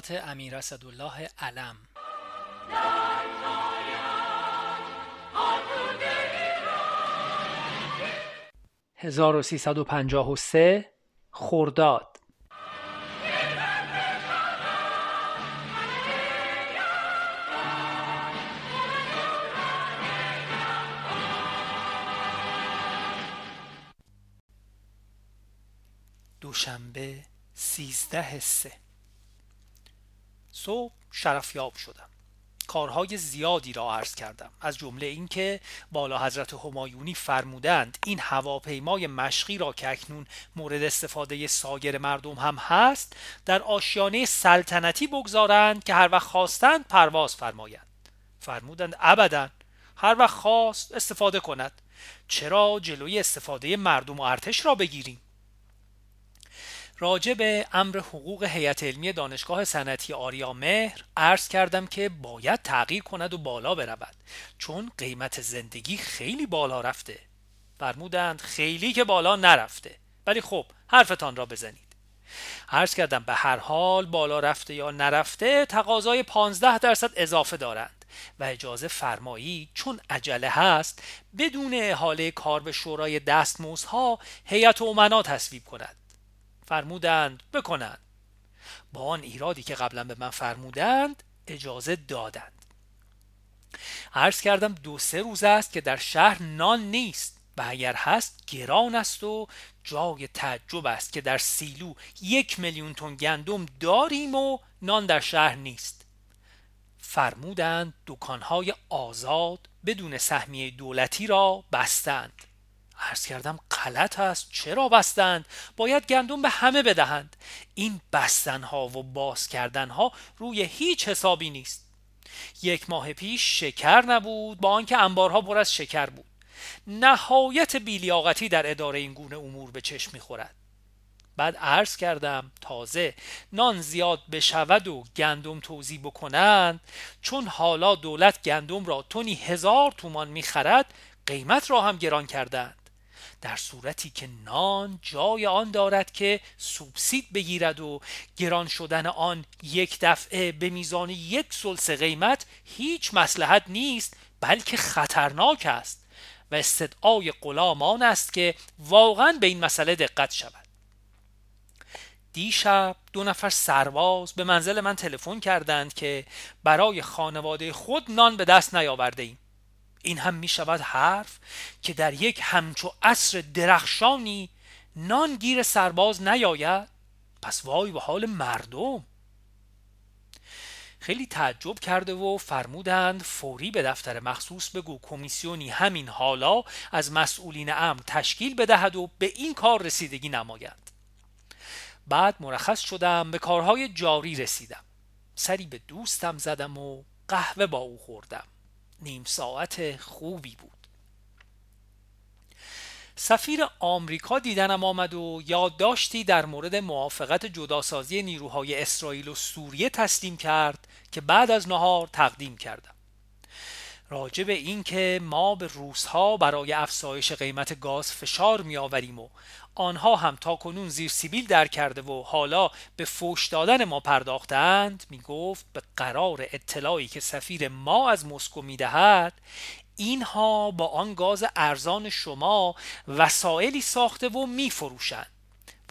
خاطرات امیر اسدالله علم. و سه خرداد. صبح شرفیاب شدم. کارهای زیادی را عرض کردم. از جمله اینکه بالا حضرت همایونی فرمودند این هواپیمای مشقی را که اکنون مورد استفاده سایر مردم هم هست در آشیانه سلطنتی بگذارند که هر وقت خواستند پرواز فرمایند. فرمودند ابدا. هر وقت خواست استفاده کند. چرا جلوی استفاده مردم و ارتش را بگیریم؟ راجع به امر حقوق هیئت علمی دانشگاه صنعتی آریا مهر عرض کردم که باید تغییر کند و بالا برود چون قیمت زندگی خیلی بالا رفته. فرمودند خیلی که بالا نرفته ولی خب حرفتان را بزنید. عرض کردم به هر حال بالا رفته یا نرفته تقاضای 15 درصد اضافه دارند و اجازه فرمایی چون عجله هست بدون احاله کار به شورای دستمزدها هیئت امنا تصویب کند. فرمودند بکنند. با آن ایرادی که قبلا به من فرمودند اجازه دادند. عرض کردم دو سه روز است که در شهر نان نیست و اگر هست گران است و جای تعجب است که در سیلو یک میلیون تن گندم داریم و نان در شهر نیست. فرمودند دکانهای آزاد بدون سهمیه دولتی را بستند. عرض کردم غلط است. چرا بستند؟ باید گندم به همه بدهند. این بستن ها و باز کردن ها روی هیچ حسابی نیست. یک ماه پیش شکر نبود با آنکه انبارها پر از شکر بود. نهایت بیلیاقتی در اداره این گونه امور به چشم می‌خورد. بعد عرض کردم تازه نان زیاد بشود و گندم توضیح بکنند. چون حالا دولت گندم را تونی هزار تومان می‌خرد قیمت را هم گران کردند. در صورتی که نان جای آن دارد که سوبسید بگیرد و گران شدن آن یک دفعه به میزان یک سلس قیمت هیچ مسلحت نیست بلکه خطرناک است و استدعای غلام آن است که واقعا به این مسئله دقت شود. دیشب دو نفر سرباز به منزل من تلفن کردند که برای خانواده خود نان به دست نیاورده ایم. این هم می شود حرف که در یک همچو عصر درخشانی نان گیر سرباز نیاید؟ پس وای به حال مردم. خیلی تعجب کرده و فرمودند فوری به دفتر مخصوص بگو کمیسیونی همین حالا از مسئولین امر تشکیل بدهد و به این کار رسیدگی نماید. بعد مرخص شدم به کارهای جاری رسیدم. سری به دوستم زدم و قهوه با او خوردم. نیم ساعت خوبی بود. سفیر آمریکا دیدنم آمد و یادداشتی در مورد موافقت جداسازی نیروهای اسرائیل و سوریه تسلیم کرد که بعد از نهار تقدیم کردم. راجع به اینکه ما به روسها برای افزایش قیمت گاز فشار می آوریم و آنها هم تا کنون زیر سیبیل در کرده و حالا به فوش دادن ما پرداختند می گفت به قرار اطلاعی که سفیر ما از مسکو می دهد اینها با آن گاز ارزان شما وسایلی ساخته و می فروشند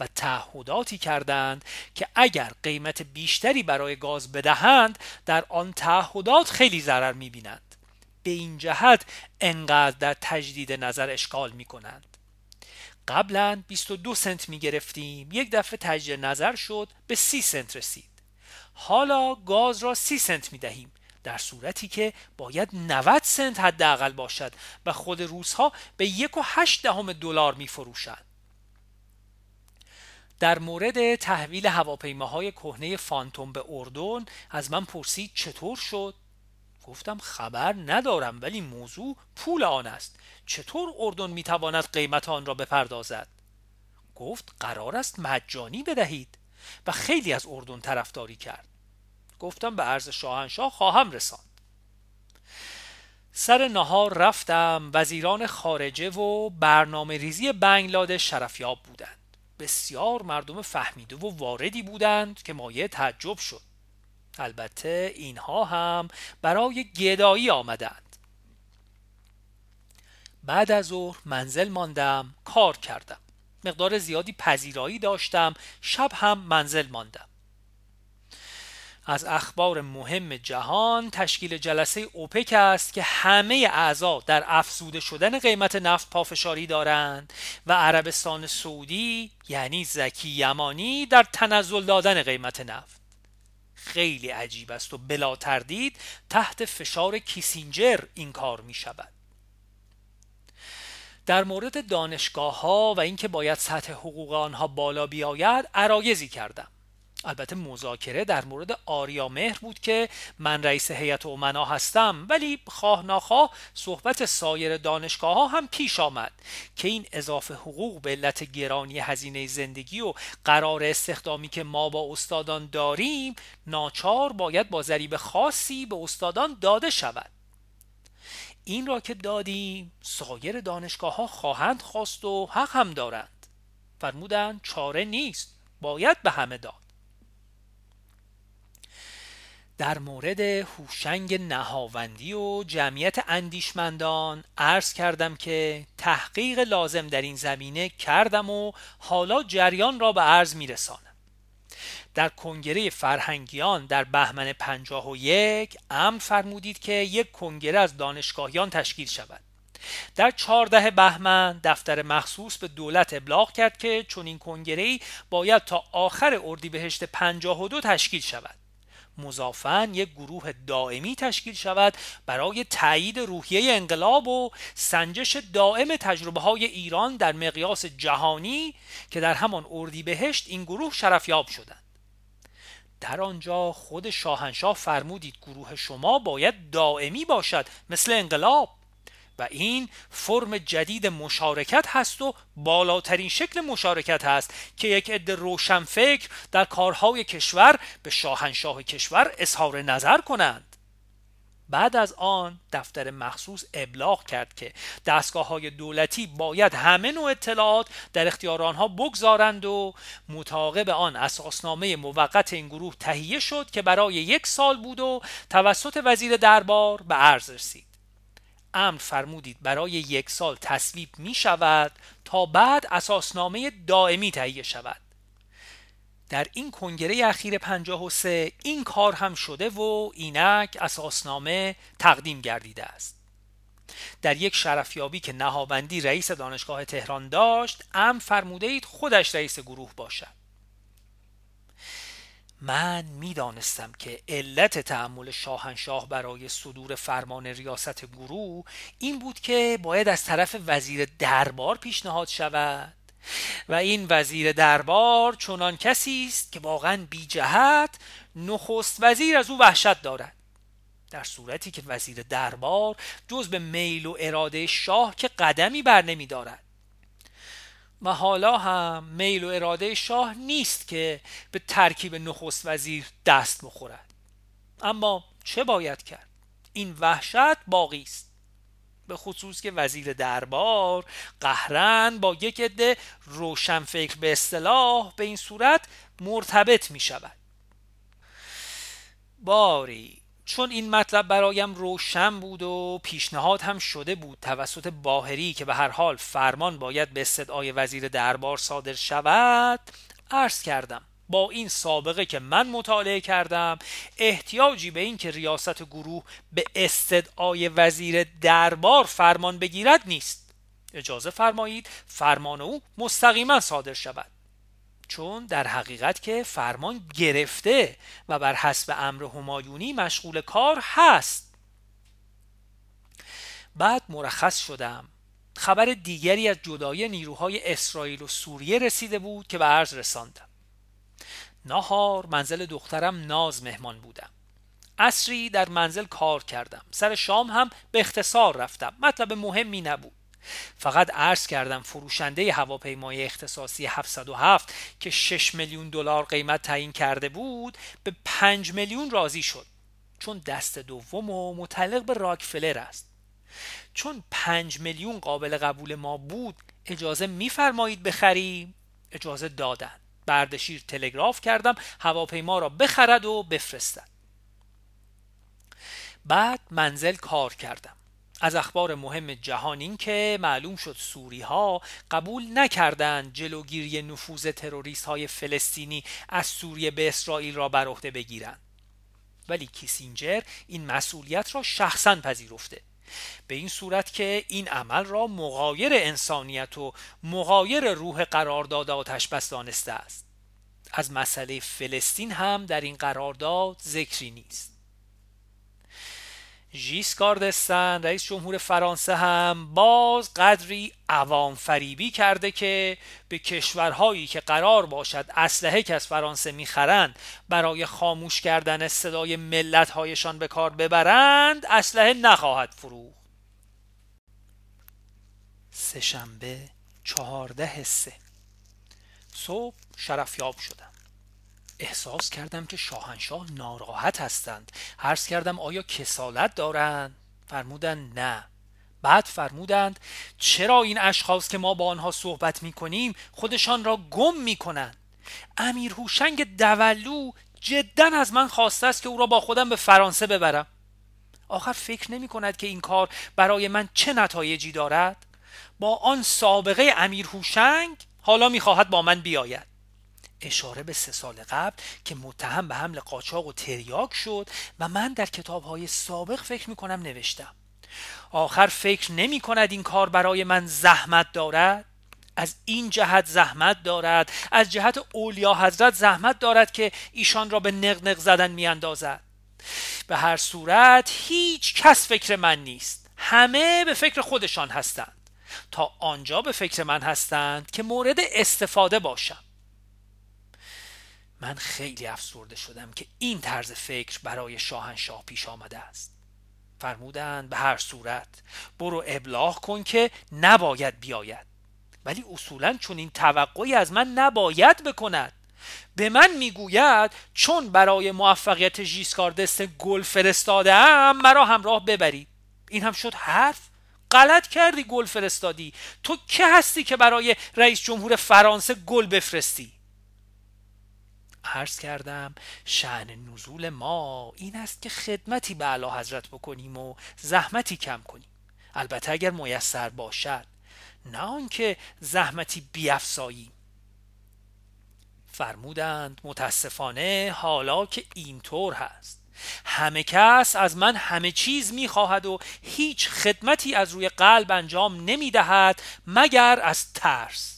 و تعهداتی کردند که اگر قیمت بیشتری برای گاز بدهند در آن تعهدات خیلی ضرر می بینند به این جهت انقدر در تجدید نظر اشکال می کنند قبلا 22 سنت می گرفتیم یک دفعه تجدید نظر شد به 30 سنت رسید. حالا گاز را 30 سنت می دهیم در صورتی که باید 90 سنت حداقل باشد و خود روزها به یک و هشت دهم دلار می فروشند در مورد تحویل هواپیماهای کهنه فانتوم به اردن از من پرسید چطور شد؟ گفتم خبر ندارم ولی موضوع پول آن است. چطور اردن می‌تواند قیمت آن را بپردازد؟ گفت قرار است مجانی بدهید. و خیلی از اردن طرفداری کرد. گفتم به عرض شاهنشاه خواهم رساند. سر نهار رفتم وزیران خارجه و برنامه ریزی بنگلادش شرفیاب بودند. بسیار مردم فهمیده و واردی بودند که مایه تعجب شد. البته اینها هم برای گدایی آمدند. بعد از ظهر منزل ماندم کار کردم. مقدار زیادی پذیرایی داشتم شب هم منزل ماندم. از اخبار مهم جهان تشکیل جلسه اوپک است که همه اعضا در افزوده شدن قیمت نفت پافشاری دارند و عربستان سعودی یعنی زکی یمانی در تنزل دادن قیمت نفت. خیلی عجیب است و بلا تردید تحت فشار کیسینجر این کار می شود. در مورد دانشگاه ها و اینکه باید سطح حقوق آنها بالا بیاید عرایزی کردم. البته مذاکره در مورد آریا مهر بود که من رئیس هیئت امنا هستم ولی خواه ناخواه صحبت سایر دانشگاه ها هم پیش آمد که این اضافه حقوق به علت گرانی هزینه زندگی و قرار استخدامی که ما با استادان داریم ناچار باید با ضریب خاصی به استادان داده شود. این را که دادیم سایر دانشگاه ها خواهند خواست و حق هم دارند. فرمودند چاره نیست باید به همه داد. در مورد هوشنگ نهاوندی و جمعیت اندیشمندان عرض کردم که تحقیق لازم در این زمینه کردم و حالا جریان را به عرض میرسانم. در کنگره فرهنگیان در بهمن پنجاه و یک امر فرمودید که یک کنگره از دانشگاهیان تشکیل شود. در چهارده بهمن دفتر مخصوص به دولت ابلاغ کرد که چون این کنگره باید تا آخر اردیبهشت پنجاه و دو تشکیل شود. مضافن یک گروه دائمی تشکیل شود برای تایید روحیه انقلاب و سنجش دائم تجربه های ایران در مقیاس جهانی که در همان اردیبهشت این گروه شرفیاب شدند. در آنجا خود شاهنشاه فرمودید گروه شما باید دائمی باشد مثل انقلاب. و این فرم جدید مشارکت هست و بالاترین شکل مشارکت هست که یک عده روشنفکر در کارهای کشور به شاهنشاه کشور اظهار نظر کنند. بعد از آن دفتر مخصوص ابلاغ کرد که دستگاه های دولتی باید همه نوع اطلاعات در اختیار آنها بگذارند و متعاقب آن اساسنامه موقت این گروه تهیه شد که برای یک سال بود و توسط وزیر دربار به عرض رسید. امر فرمودید برای یک سال تصویب می شود تا بعد اساسنامه دائمی تهیه شود. در این کنگره اخیر 53 این کار هم شده و اینک اساسنامه تقدیم گردیده است. در یک شرفیابی که نهاوندی رئیس دانشگاه تهران داشت ام فرموده اید خودش رئیس گروه باشد. من می‌دانستم که علت تحمل شاهنشاه برای صدور فرمان ریاست گروه این بود که باید از طرف وزیر دربار پیشنهاد شود. و این وزیر دربار چنان کسی است که واقعا بی جهت نخست وزیر از او وحشت دارد. در صورتی که وزیر دربار جز به میل و اراده شاه که قدمی بر نمی دارد. و حالا هم میل و اراده شاه نیست که به ترکیب نخست وزیر دست بخورد. اما چه باید کرد؟ این وحشت باقی است. به خصوص که وزیر دربار قهرن با یک عده روشنفکر به اصطلاح به این صورت مرتبط می شود باری چون این مطلب برایم روشن بود و پیشنهاد هم شده بود توسط باهری که به هر حال فرمان باید به استدعای وزیر دربار صادر شود عرض کردم با این سابقه که من مطالعه کردم احتیاجی به این که ریاست گروه به استدعای وزیر دربار فرمان بگیرد نیست. اجازه فرمایید فرمان او مستقیما صادر شود. چون در حقیقت که فرمان گرفته و بر حسب امر همایونی مشغول کار هست. بعد مرخص شدم. خبر دیگری از جدای نیروهای اسرائیل و سوریه رسیده بود که به عرض رساندم. نهار منزل دخترم ناز مهمان بودم. اصری در منزل کار کردم. سر شام هم به اختصار رفتم. مطلب مهمی نبود. فقط عرض کردم فروشنده هواپیمای اختصاصی 707 که 6 میلیون دلار قیمت تعیین کرده بود به 5 میلیون راضی شد. چون دست دوم و متعلق به راکفلر است. چون 5 میلیون قابل قبول ما بود اجازه میفرمایید بخریم؟ اجازه دادن. بردشیر تلگراف کردم هواپیما را بخرد و بفرستد. بعد منزل کار کردم. از اخبار مهم جهان این که معلوم شد سوری ها قبول نکردند جلوگیری نفوذ تروریست های فلسطینی از سوریه به اسرائیل را بر عهده بگیرند. ولی کیسینجر این مسئولیت را شخصا پذیرفته. به این صورت که این عمل را مغایر انسانیت و مغایر روح قرارداد آتش بس دانسته است. از مسئله فلسطین هم در این قرارداد ذکری نیست. ژیسکارد دستن رئیس جمهور فرانسه هم باز قدری عوام فریبی کرده که به کشورهایی که قرار باشد اسلحه که از فرانسه می‌خرند برای خاموش کردن صدای ملتهایشان به کار ببرند اسلحه نخواهد فروخت. سهشنبه چهارده سه. صبح شرفیاب شدم. احساس کردم که شاهنشاه ناراحت هستند. عرض کردم آیا کسالت دارند؟ فرمودند نه. بعد فرمودند چرا این اشخاص که ما با آنها صحبت می کنیم خودشان را گم می کنند امیر هوشنگ دولو جدا از من خواسته است که او را با خودم به فرانسه ببرم. آخر فکر نمی کند که این کار برای من چه نتایجی دارد. با آن سابقه امیر هوشنگ حالا می‌خواهد با من بیاید. اشاره به سه سال قبل که متهم به حمل قاچاق و تریاک شد و من در کتابهای سابق فکر می‌کنم نوشتم. آخر فکر نمی کند این کار برای من زحمت دارد؟ از این جهت زحمت دارد؟ از جهت اولیا حضرت زحمت دارد که ایشان را به نقنق زدن میاندازد؟ به هر صورت هیچ کس فکر من نیست. همه به فکر خودشان هستند. تا آنجا به فکر من هستند که مورد استفاده باشم. من خیلی افسرده شدم که این طرز فکر برای شاهنشاه پیش آمده است. فرمودند به هر صورت برو ابلاغ کن که نباید بیاید. ولی اصولا چون این توقعی از من نباید بکند. به من می‌گوید چون برای موفقیت ژیسکاردست گل فرستاده مرا همراه ببرید این هم شد حرف؟ غلط کردی گل فرستادی. تو که هستی که برای رئیس جمهور فرانسه گل بفرستی؟ عرض کردم شعن نزول ما این است که خدمتی به اعلی حضرت بکنیم و زحمتی کم کنیم. البته اگر میسر باشد نه آنکه زحمتی بیافزاییم. فرمودند متاسفانه حالا که اینطور هست. همه کس از من همه چیز می‌خواهد و هیچ خدمتی از روی قلب انجام نمی‌دهد مگر از ترس.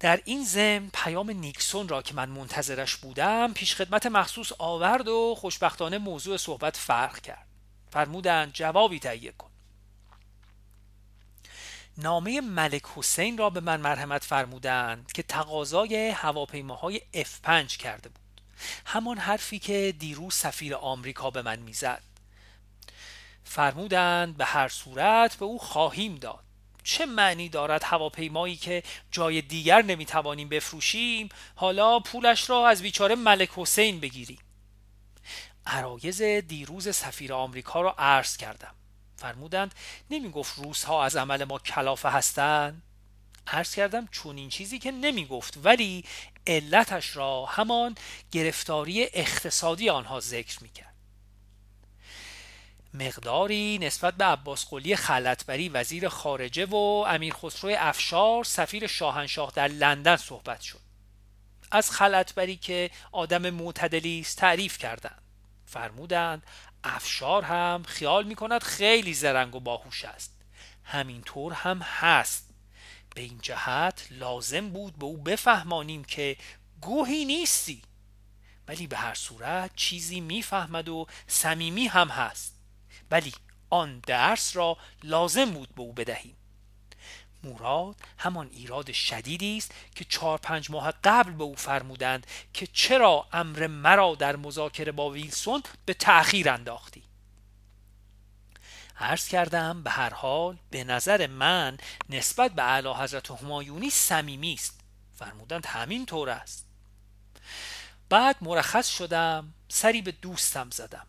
در این ضمن پیام نیکسون را که من منتظرش بودم پیش خدمت مخصوص آورد و خوشبختانه موضوع صحبت فرق کرد. فرمودند جوابی تهیه کن. نامه ملک حسین را به من مرحمت فرمودند که تقاضای هواپیماهای F5 کرده بود. همان حرفی که دیروز سفیر آمریکا به من می‌زد. فرمودند به هر صورت به او خواهیم داد. چه معنی دارد هواپیمایی که جای دیگر نمی‌توانیم بفروشیم؟ حالا پولش را از بیچاره ملک حسین بگیریم. عرایز دیروز سفیر آمریکا را عرض کردم. فرمودند نمی گفت روس ها از عمل ما کلافه هستند؟ عرض کردم چون این چیزی که نمی گفت ولی علتش را همان گرفتاری اقتصادی آنها ذکر می کرد مقداری نسبت به عباس قلی خلطبری وزیر خارجه و امیر خسرو افشار سفیر شاهنشاه در لندن صحبت شد. از خلطبری که آدم معتدلی است تعریف کردند. فرمودند افشار هم خیال می کند خیلی زرنگ و باهوش است. همینطور هم هست. به این جهت لازم بود به او بفهمانیم که گوهی نیستی. ولی به هر صورت چیزی می‌فهمد و صمیمی هم هست. ولی آن درس را لازم بود به او بدهیم. موراد همان ایراد شدیدی است که چهار پنج ماه قبل به او فرمودند که چرا امر مرا در مذاکره با ویلسون به تأخیر انداختی. عرض کردم به هر حال به نظر من نسبت به اعلی حضرت همایونی صمیمی است. فرمودند همین طور است. بعد مرخص شدم سری به دوستم زدم.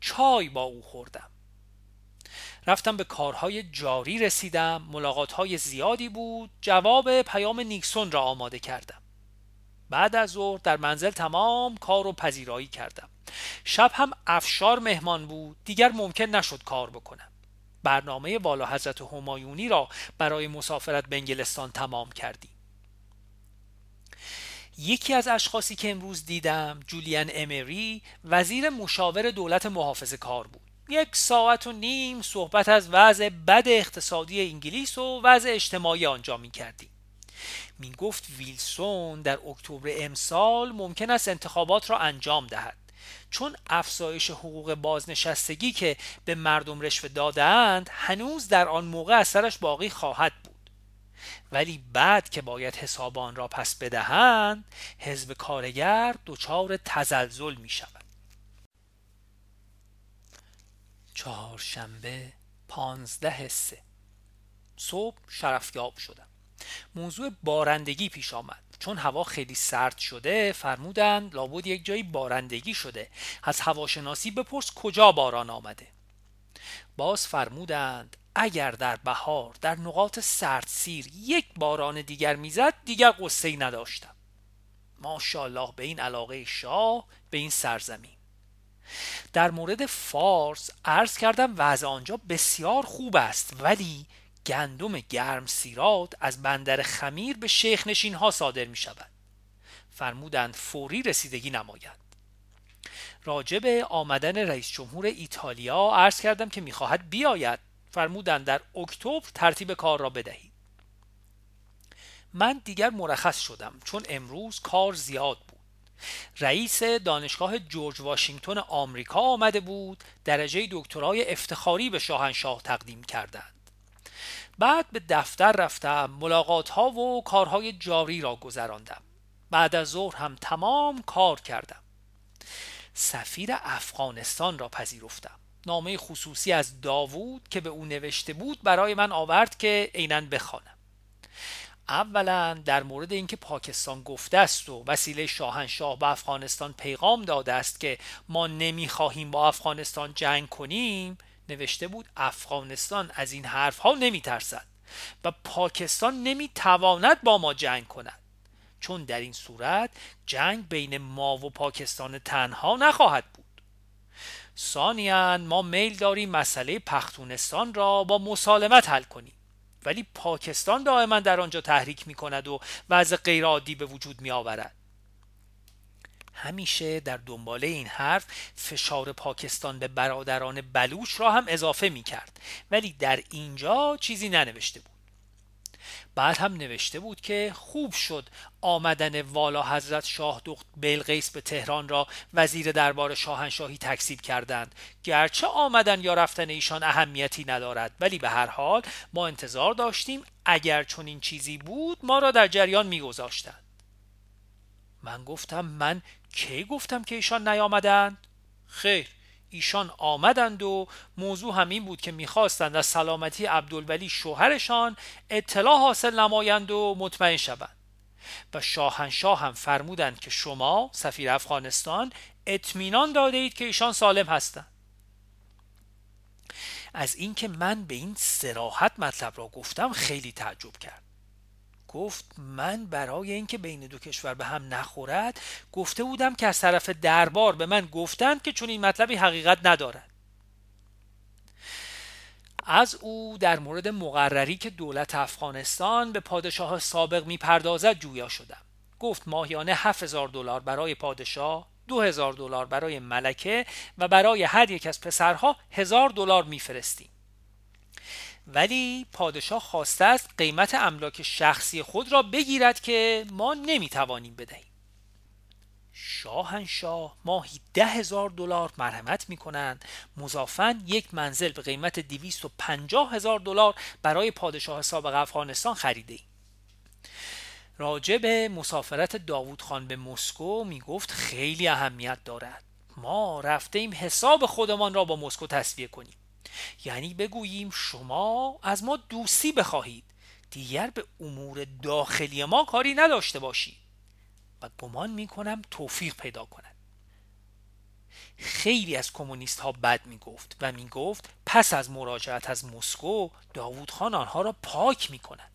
چای با او خوردم. رفتم به کارهای جاری رسیدم. ملاقاتهای زیادی بود. جواب پیام نیکسون را آماده کردم. بعد از ظهر در منزل تمام کار و پذیرایی کردم. شب هم افشار مهمان بود. دیگر ممکن نشد کار بکنم. برنامه والا حضرت همایونی را برای مسافرت به انگلستان تمام کردیم. یکی از اشخاصی که امروز دیدم جولیان امری وزیر مشاور دولت محافظه کار بود. یک ساعت و نیم صحبت از وضع بد اقتصادی انگلیس و وضع اجتماعی آنجا می کردیم. می گفت ویلسون در اکتبر امسال ممکن است انتخابات را انجام دهد. چون افزایش حقوق بازنشستگی که به مردم رشوه دادند هنوز در آن موقع اثرش باقی خواهد بود. ولی بعد که باید حساب آن را پس بدهند حزب کارگر دچار تزلزل می شود. چهارشنبه پانزده سه. صبح شرفیاب شدم. موضوع بارندگی پیش آمد. چون هوا خیلی سرد شده فرمودند لابد یک جایی بارندگی شده. از هواشناسی بپرس کجا باران آمده. باز فرمودند اگر در بهار در نقاط سرد سیر یک باران دیگر می‌زد دیگر قصه ای نداشتم. ماشاءالله به این علاقه شاه به این سرزمین. در مورد فارس عرض کردم وضع آنجا بسیار خوب است ولی گندم گرم سیرات از بندر خمیر به شیخ نشین ها صادر می شود فرمودند فوری رسیدگی نماید. راجب آمدن رئیس جمهور ایتالیا عرض کردم که می‌خواهد بیاید. فرمودند در اکتبر ترتیب کار را بدهید. من دیگر مرخص شدم چون امروز کار زیاد رئیس دانشگاه جورج واشنگتن آمریکا آمده بود درجه دکترای افتخاری به شاهنشاه تقدیم کردند. بعد به دفتر رفتم ملاقات ها و کارهای جاری را گذراندم. بعد از ظهر هم تمام کار کردم. سفیر افغانستان را پذیرفتم. نامه خصوصی از داوود که به او نوشته بود برای من آورد که عینا بخوانم. اولا در مورد اینکه پاکستان گفته است و وسیله شاهنشاه به افغانستان پیغام داده است که ما نمی‌خواهیم با افغانستان جنگ کنیم نوشته بود افغانستان از این حرف ها نمی ترسد و پاکستان نمی تواند با ما جنگ کند. چون در این صورت جنگ بین ما و پاکستان تنها نخواهد بود. ثانیا ما میل داریم مسئله پختونستان را با مسالمت حل کنیم. ولی پاکستان دائما در آنجا تحریک می کند و وضع غیرعادی به وجود می آورد همیشه در دنباله این حرف فشار پاکستان به برادران بلوش را هم اضافه می کرد ولی در اینجا چیزی ننوشته بود. بعد هم نوشته بود که خوب شد آمدن والا حضرت شاه دخت بلقیس به تهران را وزیر دربار شاهنشاهی تکسیب کردند. گرچه آمدن یا رفتن ایشان اهمیتی ندارد ولی به هر حال ما انتظار داشتیم اگر چون این چیزی بود ما را در جریان میگذاشتند. من گفتم من کی گفتم که ایشان نیامدند؟ خیر ایشان آمدند و موضوع همین بود که می‌خواستند از سلامتی عبدالولی شوهرشان اطلاع حاصل نمایند و مطمئن شوند. و شاهنشاه هم فرمودند که شما سفیر افغانستان اطمینان داده اید که ایشان سالم هستند. از اینکه من به این سراحت مطلب را گفتم خیلی تعجب کرد. گفت من برای اینکه بین دو کشور به هم نخورد گفته بودم که از طرف دربار به من گفتند که چون این مطلبی حقیقت ندارد. از او در مورد مقرری که دولت افغانستان به پادشاه سابق می‌پردازد جویا شدم. گفت ماهیانه 7000 دلار برای پادشاه 2000 دلار برای ملکه و برای هر یک از پسرها هزار دلار میفرستیم. ولی پادشاه خواسته است قیمت املاک شخصی خود را بگیرد که ما نمی‌توانیم بدهیم. شاهنشاه ماهی ده هزار دلار مرحمت می کنند مضافن یک منزل به قیمت دویست و پنجاه هزار دلار برای پادشاه سابق افغانستان خریده ایم. راجع به مسافرت داوود خان به مسکو می گفت خیلی اهمیت دارد. ما رفته ایم حساب خودمان را با مسکو تصویه کنیم. یعنی بگوییم شما از ما دوستی بخواهید. دیگر به امور داخلی ما کاری نداشته باشید. و گمان می کنم توفیق پیدا کند. خیلی از کمونیست ها بد می گفت و می گفت پس از مراجعت از مسکو داوود خان آنها را پاک می کند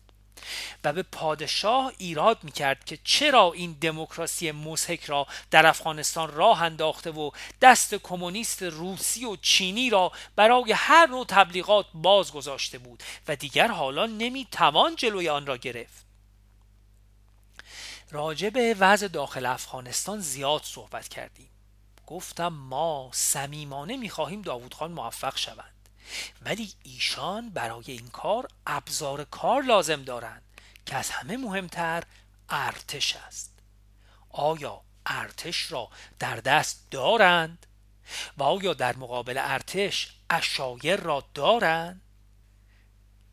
و به پادشاه ایراد می کرد که چرا این دموکراسی مسحک را در افغانستان راه انداخته و دست کمونیست روسی و چینی را برای هر نوع تبلیغات باز گذاشته بود و دیگر حالا نمی توان جلوی آن را گرفت. راجع به وضع داخل افغانستان زیاد صحبت کردیم. گفتم ما صمیمانه می‌خواهیم داوود خان موفق شوند. ولی ایشان برای این کار ابزار کار لازم دارند که از همه مهمتر ارتش است. آیا ارتش را در دست دارند؟ و آیا در مقابل ارتش اشایر را دارند؟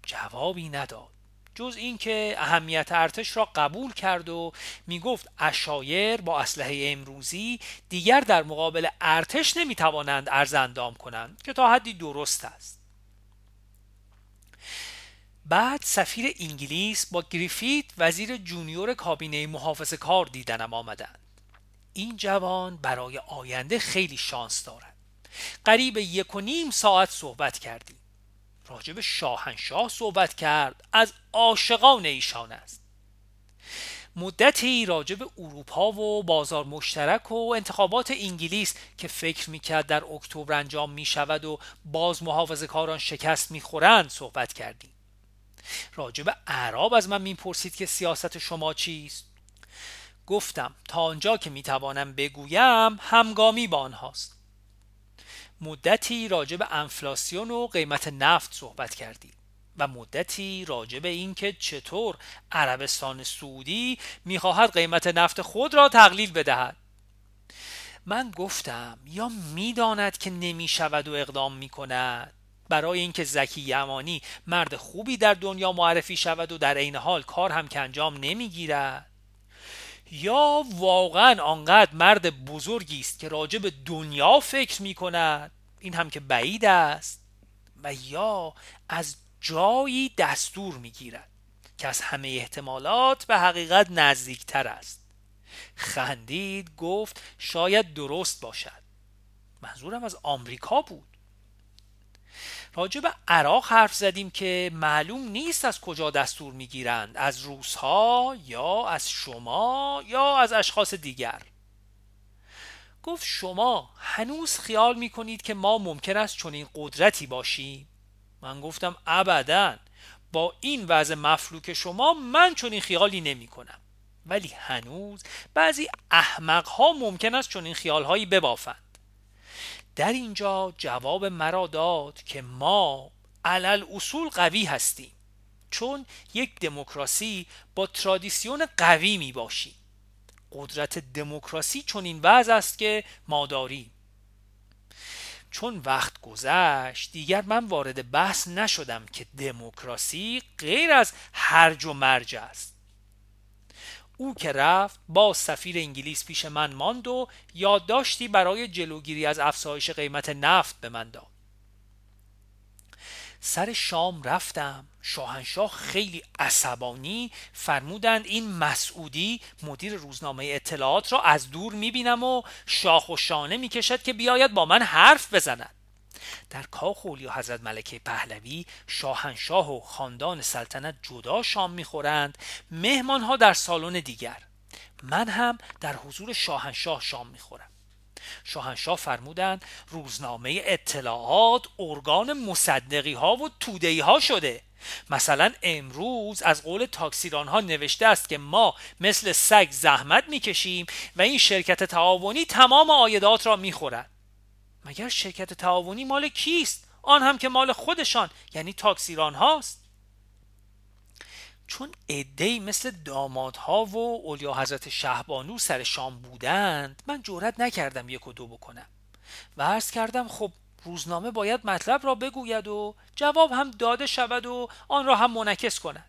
جوابی نداد. جز اینکه اهمیت ارتش را قبول کرد و می‌گفت اشایر با اسلحه امروزی دیگر در مقابل ارتش نمی‌توانند ارز اندام کنند که تا حدی درست است. بعد سفیر انگلیس با گریفیت وزیر جونیور کابینه محافظ کار دیدنم آمدند. این جوان برای آینده خیلی شانس دارد. قریب یک و نیم ساعت صحبت کردیم. راجب شاهنشاه صحبت کرد از عاشقان ایشان است. مدتی راجب اروپا و بازار مشترک و انتخابات انگلیس که فکر می‌کرد در اکتبر انجام می‌شود و باز محافظ کاران شکست می‌خورند صحبت کردیم. راجب اعراب از من می‌پرسید که سیاست شما چیست؟ گفتم تا آنجا که می‌توانم بگویم همگامی با آنهاست. مدتی راجع به انفلاسیون و قیمت نفت صحبت کردیم و مدتی راجع به اینکه چطور عربستان سعودی می‌خواهد قیمت نفت خود را تقلیل بدهد. من گفتم یا می‌داند که نمی‌شود و اقدام می‌کند؟ برای اینکه زکی یمانی مرد خوبی در دنیا معرفی شود و در عین حال کار هم که انجام نمی‌گیرد. یا واقعا آنقدر مرد بزرگی است که راجع به دنیا فکر می کند این هم که بعید است. و یا از جایی دستور می گیرد که از همه احتمالات به حقیقت نزدیکتر است. خندید گفت شاید درست باشد. منظورم از آمریکا بود. راجع به عراق حرف زدیم که معلوم نیست از کجا دستور می‌گیرند از روس ها یا از شما یا از اشخاص دیگر. گفت شما هنوز خیال می‌کنید که ما ممکن است چنین قدرتی باشیم؟ من گفتم ابدا. با این وضع مفلوک شما من چنین خیالی نمی کنم ولی هنوز بعضی احمق ها ممکن است چنین خیال هایی ببافند. در اینجا جواب مرا داد که ما علل اصول قوی هستیم چون یک دموکراسی با ترادیسیون قوی می باشیم. قدرت دموکراسی چون این وضع است که ما داریم. چون وقت گذشت دیگر من وارد بحث نشدم که دموکراسی غیر از هرج و مرج است. او که رفت با سفیر انگلیس پیش من ماند و یادداشتی برای جلوگیری از افزایش قیمت نفت به من داد. سر شام رفتم. شاهنشاه خیلی عصبانی فرمودند این مسعودی مدیر روزنامه اطلاعات را از دور می‌بینم و شاخ و شانه می‌کشد که بیاید با من حرف بزند. در کاخ اولیا حضرت ملکه پهلوی شاهنشاه و خاندان سلطنت جدا شام می‌خورند مهمانها در سالن دیگر. من هم در حضور شاهنشاه شام می‌خورم. شاهنشاه فرمودند روزنامه اطلاعات ارگان مصدقی ها و تودهی ها شده. مثلا امروز از قول تاکسیران ها نوشته است که ما مثل سگ زحمت می‌کشیم و این شرکت تعاونی تمام آیدات را می‌خورد. مگر شرکت تعاونی مال کیست؟ آن هم که مال خودشان یعنی تاکسیران هاست. چون عدهای مثل دامادها و اولیا حضرت شهبانو سر شام بودند من جورت نکردم یک و دو بکنم. و عرض کردم خب روزنامه باید مطلب را بگوید و جواب هم داده شود و آن را هم منعکس کند.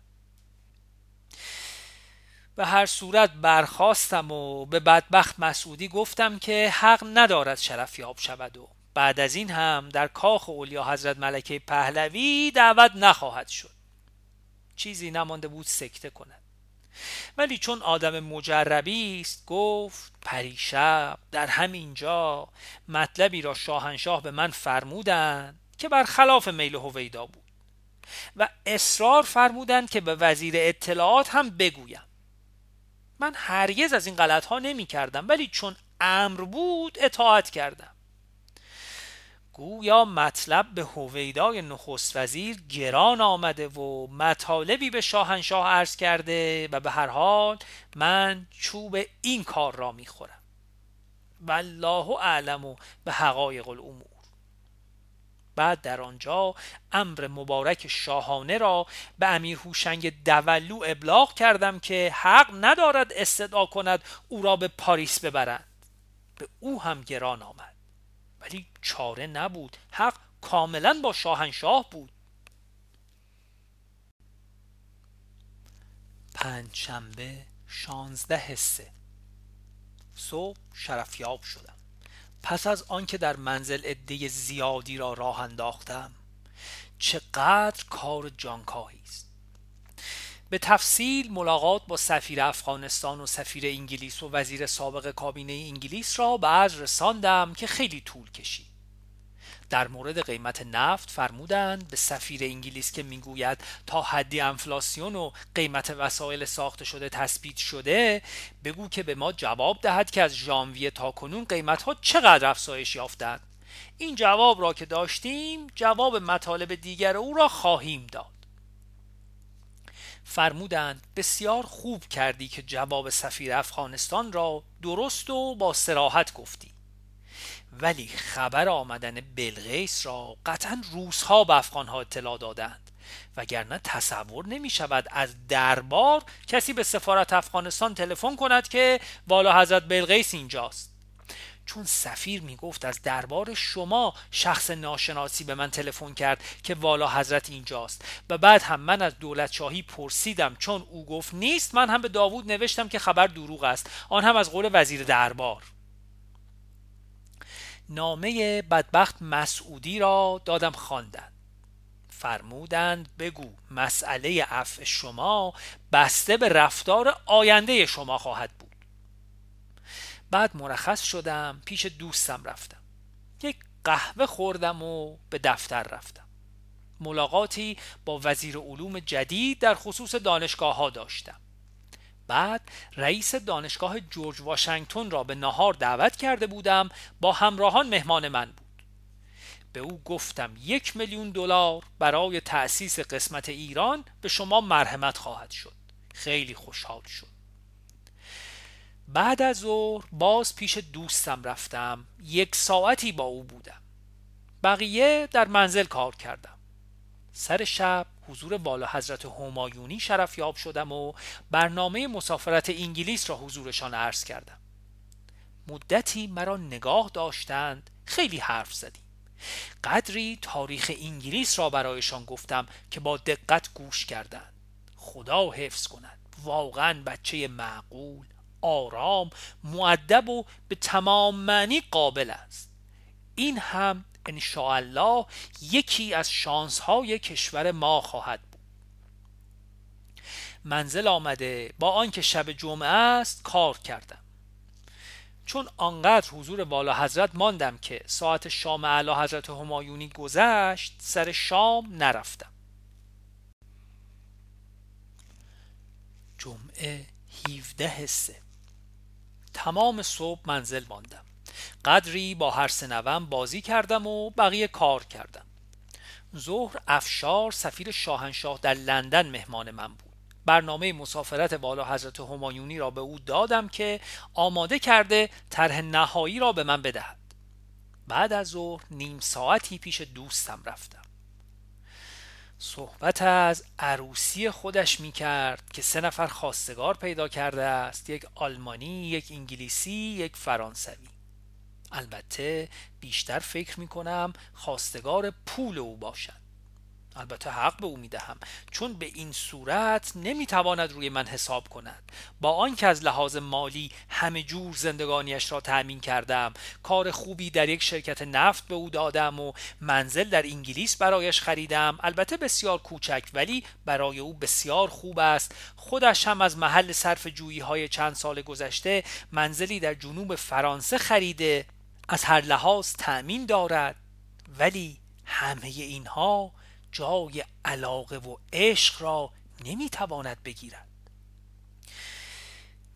به هر صورت برخواستم و به بدبخت مسعودی گفتم که حق ندارد شرف یاب شود و بعد از این هم در کاخ اولیا حضرت ملکه پهلوی دعوت نخواهد شد. چیزی نمانده بود سکته کند. ولی چون آدم مجربی است گفت پریشب در همینجا مطلبی را شاهنشاه به من فرمودند که برخلاف میل هویدا بود و اصرار فرمودند که به وزیر اطلاعات هم بگویم. من هرگز از این غلط ها نمی کردم ولی چون امر بود اطاعت کردم. گویا مطلب به هویدای نخست وزیر گران آمده و مطالبی به شاهنشاه عرض کرده و به هر حال من چوب این کار را می‌خورم. والله اعلم به حقایق الامور. بعد در آنجا امر مبارک شاهانه را به امیر هوشنگ دولو ابلاغ کردم که حق ندارد استدعا کند او را به پاریس ببرند به او هم گران آمد. ولی چاره نبود. حق کاملا با شاهنشاه بود. پنجشنبه شانزده سه. صبح شرفیاب شدم. پس از آنکه در منزل عده زیادی را راه انداختم چقدر کار جانکاهی است. به تفصیل ملاقات با سفیر افغانستان و سفیر انگلیس و وزیر سابق کابینه انگلیس را به رساندم که خیلی طول کشید. در مورد قیمت نفت فرمودند به سفیر انگلیس که می‌گوید تا حدی انفلاسیون و قیمت وسایل ساخته شده تثبیت شده بگو که به ما جواب دهد که از ژانویه تا کنون قیمت ها چقدر افزایش یافتند. این جواب را که داشتیم جواب مطالب دیگر او را خواهیم داد. فرمودند بسیار خوب کردی که جواب سفیر افغانستان را درست و با سراحت گفتی. ولی خبر آمدن بلغیس را قطعا روزها به افغانها اطلاع دادند. وگرنه تصور نمی شود از دربار کسی به سفارت افغانستان تلفن کند که والا حضرت بلغیس اینجاست. چون سفیر می‌گفت از دربار شما شخص ناشناسی به من تلفن کرد که والا حضرت اینجاست و بعد هم من از دولت شاهی پرسیدم چون او گفت نیست من هم به داوود نوشتم که خبر دروغ است. آن هم از قول وزیر دربار. نامه بدبخت مسعودی را دادم خواندند فرمودند بگو مسئله عفو شما بسته به رفتار آینده شما خواهد بود. بعد مرخص شدم پیش دوستم رفتم. یک قهوه خوردم و به دفتر رفتم. ملاقاتی با وزیر علوم جدید در خصوص دانشگاه ها داشتم. بعد رئیس دانشگاه جورج واشنگتن را به نهار دعوت کرده بودم با همراهان مهمان من بود. به او گفتم یک میلیون دلار برای تأسیس قسمت ایران به شما مرحمت خواهد شد. خیلی خوشحال شد. بعد از ظهر باز پیش دوستم رفتم. یک ساعتی با او بودم. بقیه در منزل کار کردم. سر شب حضور والا حضرت همایونی شرفیاب شدم و برنامه مسافرت انگلیس را حضورشان عرض کردم. مدتی مرا نگاه داشتند خیلی حرف زدیم. قدری تاریخ انگلیس را برایشان گفتم که با دقت گوش کردند. خدا حفظ کند. واقعا بچه معقول آرام معدب و به تمام معنی قابل است. این هم الله یکی از شانس های کشور ما خواهد بود. منزل آمده با آنکه شب جمعه است کار کردم. چون آنقدر حضور والا حضرت ماندم که ساعت شام اعلی حضرت همایونی گذشت سر شام نرفتم. جمعه 17 سه. تمام صبح منزل ماندم. قدری با هر سنوم بازی کردم و بقیه کار کردم. ظهر افشار سفیر شاهنشاه در لندن مهمان من بود. برنامه مسافرت والا حضرت همایونی را به او دادم که آماده کرده طرح نهایی را به من بدهد. بعد از ظهر نیم ساعتی پیش دوستم رفتم. صحبت از عروسی خودش می کرد که سه نفر خواستگار پیدا کرده است. یک آلمانی، یک انگلیسی، یک فرانسوی. البته بیشتر فکر می کنم خواستگار پول او باشد. البته حق به او می‌دهم. چون به این صورت نمی‌تواند روی من حساب کند. با آنکه از لحاظ مالی همه جور زندگانیش را تأمین کردم کار خوبی در یک شرکت نفت به او دادم و منزل در انگلیس برایش خریدم البته بسیار کوچک ولی برای او بسیار خوب است. خودش هم از محل صرف جویی های چند سال گذشته منزلی در جنوب فرانسه خریده. از هر لحاظ تأمین دارد ولی همه اینها جای علاقه و عشق را نمی‌تواند بگیرد.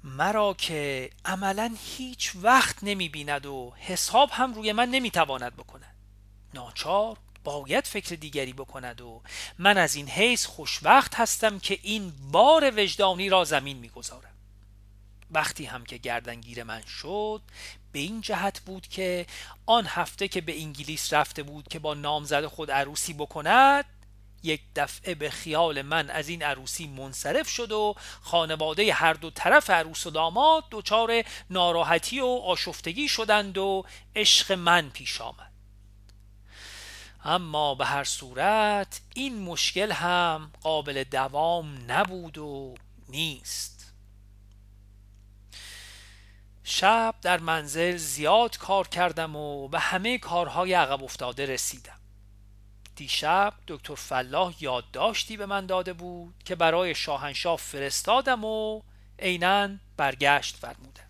مرا که عملا هیچ وقت نمی بیند و حساب هم روی من نمی‌تواند بکند. ناچار باید فکر دیگری بکند و من از این حیث خوشوقت هستم که این بار وجدانی را زمین می‌گذارم. وقتی هم که گردنگیر من شد به این جهت بود که آن هفته که به انگلیس رفته بود که با نامزد خود عروسی بکند یک دفعه به خیال من از این عروسی منصرف شد و خانواده هر دو طرف عروس و داماد دچار ناراحتی و آشفتگی شدند و عشق من پیش آمد. اما به هر صورت این مشکل هم قابل دوام نبود و نیست. شب در منزل زیاد کار کردم و به همه کارهای عقب افتاده رسیدم. دیشب دکتر فلاح یادداشتی به من داده بود که برای شاهنشاه فرستادم و عینا برگشت فرمودند.